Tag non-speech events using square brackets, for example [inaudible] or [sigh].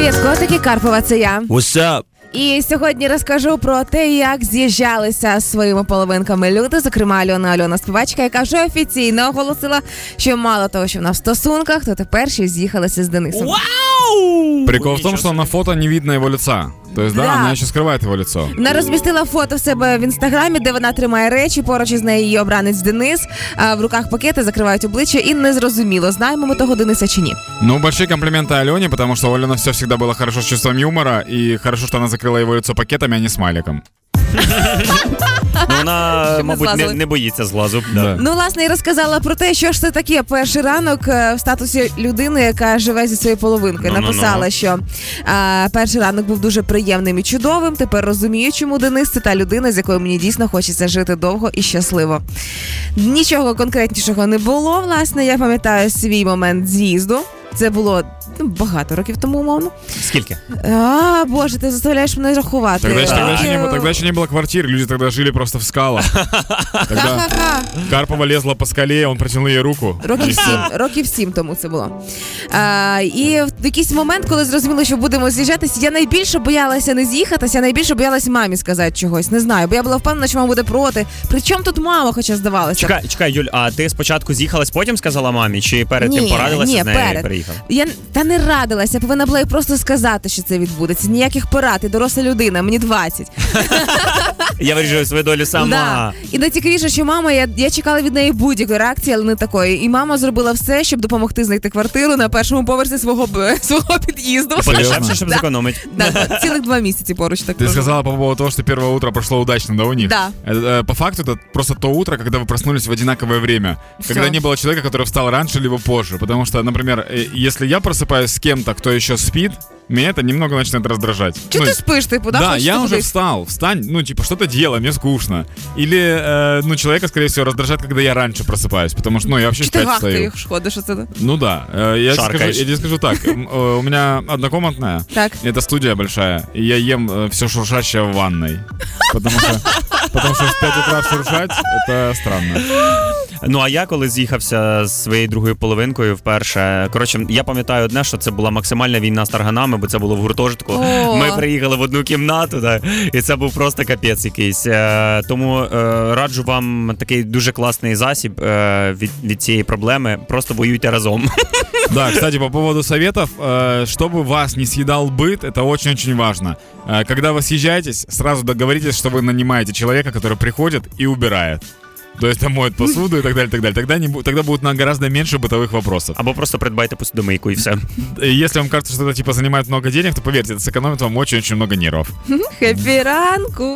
Привіт, котики Карпова, це я. What's up? І сьогодні розкажу про те, як з'їжджалися з своїми половинками люди, зокрема Альона Альона співачка, яка вже офіційно оголосила, що мало того, що вона в стосунках, то тепер ще з'їхалася з Денисом. Вау! Прикол в том, что на фото не видно его лица. То есть, да, Да. она еще скрывает его лицо. Вона розмістила фото в себе в інстаграмі, де вона тримає речі. Поруч із нею її обранець Денис. А в руках пакети закривають обличчя, і незрозуміло, знаємо ми того Дениса чи ні. Ну, большие комплименты Алене, потому что у Алены все всегда было хорошо с чувством юмора, и хорошо, что она закрыла его лицо пакетами, а не смайликом. Ну, вона, Щоб не мабуть, не, злазили. не боїться злазу. Да. Ну, власне, і розказала про те, що ж це таке перший ранок е, в статусі людини, яка живе зі своєю половинкою. Ну-ну-ну. Написала, що а, перший ранок був дуже приємним і чудовим. Тепер розумію, чому Денис це та людина, з якою мені дійсно хочеться жити довго і щасливо. Нічого конкретнішого не було. Власне, я пам'ятаю свій момент з'їзду. Це було ну, багато років тому, умовно. Скільки? А, боже, ти заставляєш мене рахувати. Тогда, еще, тогда, еще не, Років- было- тогда еще не было квартир, люди тогда жили просто в скалах. [laughs] Тогда Ха-ха-ха. Карпова лезла по скале, он протянул ей руку. Років И всё. сім, років сім тому це було. А, і в якийсь момент, коли зрозуміли, що будемо з'їжджатися, я найбільше боялася не з'їхатися, я найбільше боялася мамі сказати чогось. Не знаю, бо я була впевнена, що мама буде проти. Причому тут мама, хоча здавалося. Чекай, чекай, Юль, а ти спочатку з'їхалась, потім сказала мамі, чи перед тим Ні, порадилася ні, з нею і перед. переїхала? Я та не радилася, я повинна була їй просто сказати, що це відбудеться. Ніяких порад, і доросла людина, мені 20. [laughs] Я вирішую свою долю сама. Да. І найцікавіше, що мама, я, я чекала від неї будь-якої реакції, але не такої. І мама зробила все, щоб допомогти знайти квартиру на першому поверсі свого [laughs] б- свого під'їзду. Подешевше, [laughs] щоб Да. зекономити. Да, цілих два місяці поруч так Ты прожила. сказала по поводу того, что первое утро прошло удачно, да, у них? Да. Это, э, По факту это просто то утро, когда вы проснулись в одинаковое время. Всё. Когда не было человека, который встал раньше либо позже. Потому что, например, э, если я просыпаюсь с кем-то, кто еще спит, меня это немного начинает раздражать. Чи Ну, ти спиш, типу, да? Да, я уже кудись? встал, встань, ну, типа, что-то делай, мне скучно. Или, э, ну, человека, скорее всего, раздражает, когда я раньше просыпаюсь, потому что, ну, я вообще Чи в ти 5 встаю. гахкаєш, ходиш оце? да? Ну да, э, я тебе скажу, я тебе скажу так, [laughs] э, у меня однокомнатная, Так. это студия большая, и я ем все шуршащее в ванной. Потому что, потому что в 5 утра шуршать, это странно. Ну а я коли з'їхався з своєю другою половинкою вперше. Коротше, я пам'ятаю одне, що це була максимальна війна з тарганами, бо це було в гуртожитку. О. Ми приїхали в одну кімнату, да, і це був просто капець якийсь. Е, тому е, раджу вам такий дуже класний засіб е, від, від цієї проблеми. Просто воюйте разом. [laughs] Да, кстати, по поводу советов, э, чтобы вас не съедал быт, это очень-очень важно. Э, Когда вы съезжаетесь, сразу договоритесь, что вы нанимаете человека, который приходит и убирает. То есть там моет посуду и так далее, так далее. Тогда, не, тогда будет на гораздо меньше бытовых вопросов. Або просто придбайте посудомийку і все. И Если вам кажется, что это типа занимает много денег, то поверьте, это сэкономит вам очень-очень много нервов. Хеппі ранку!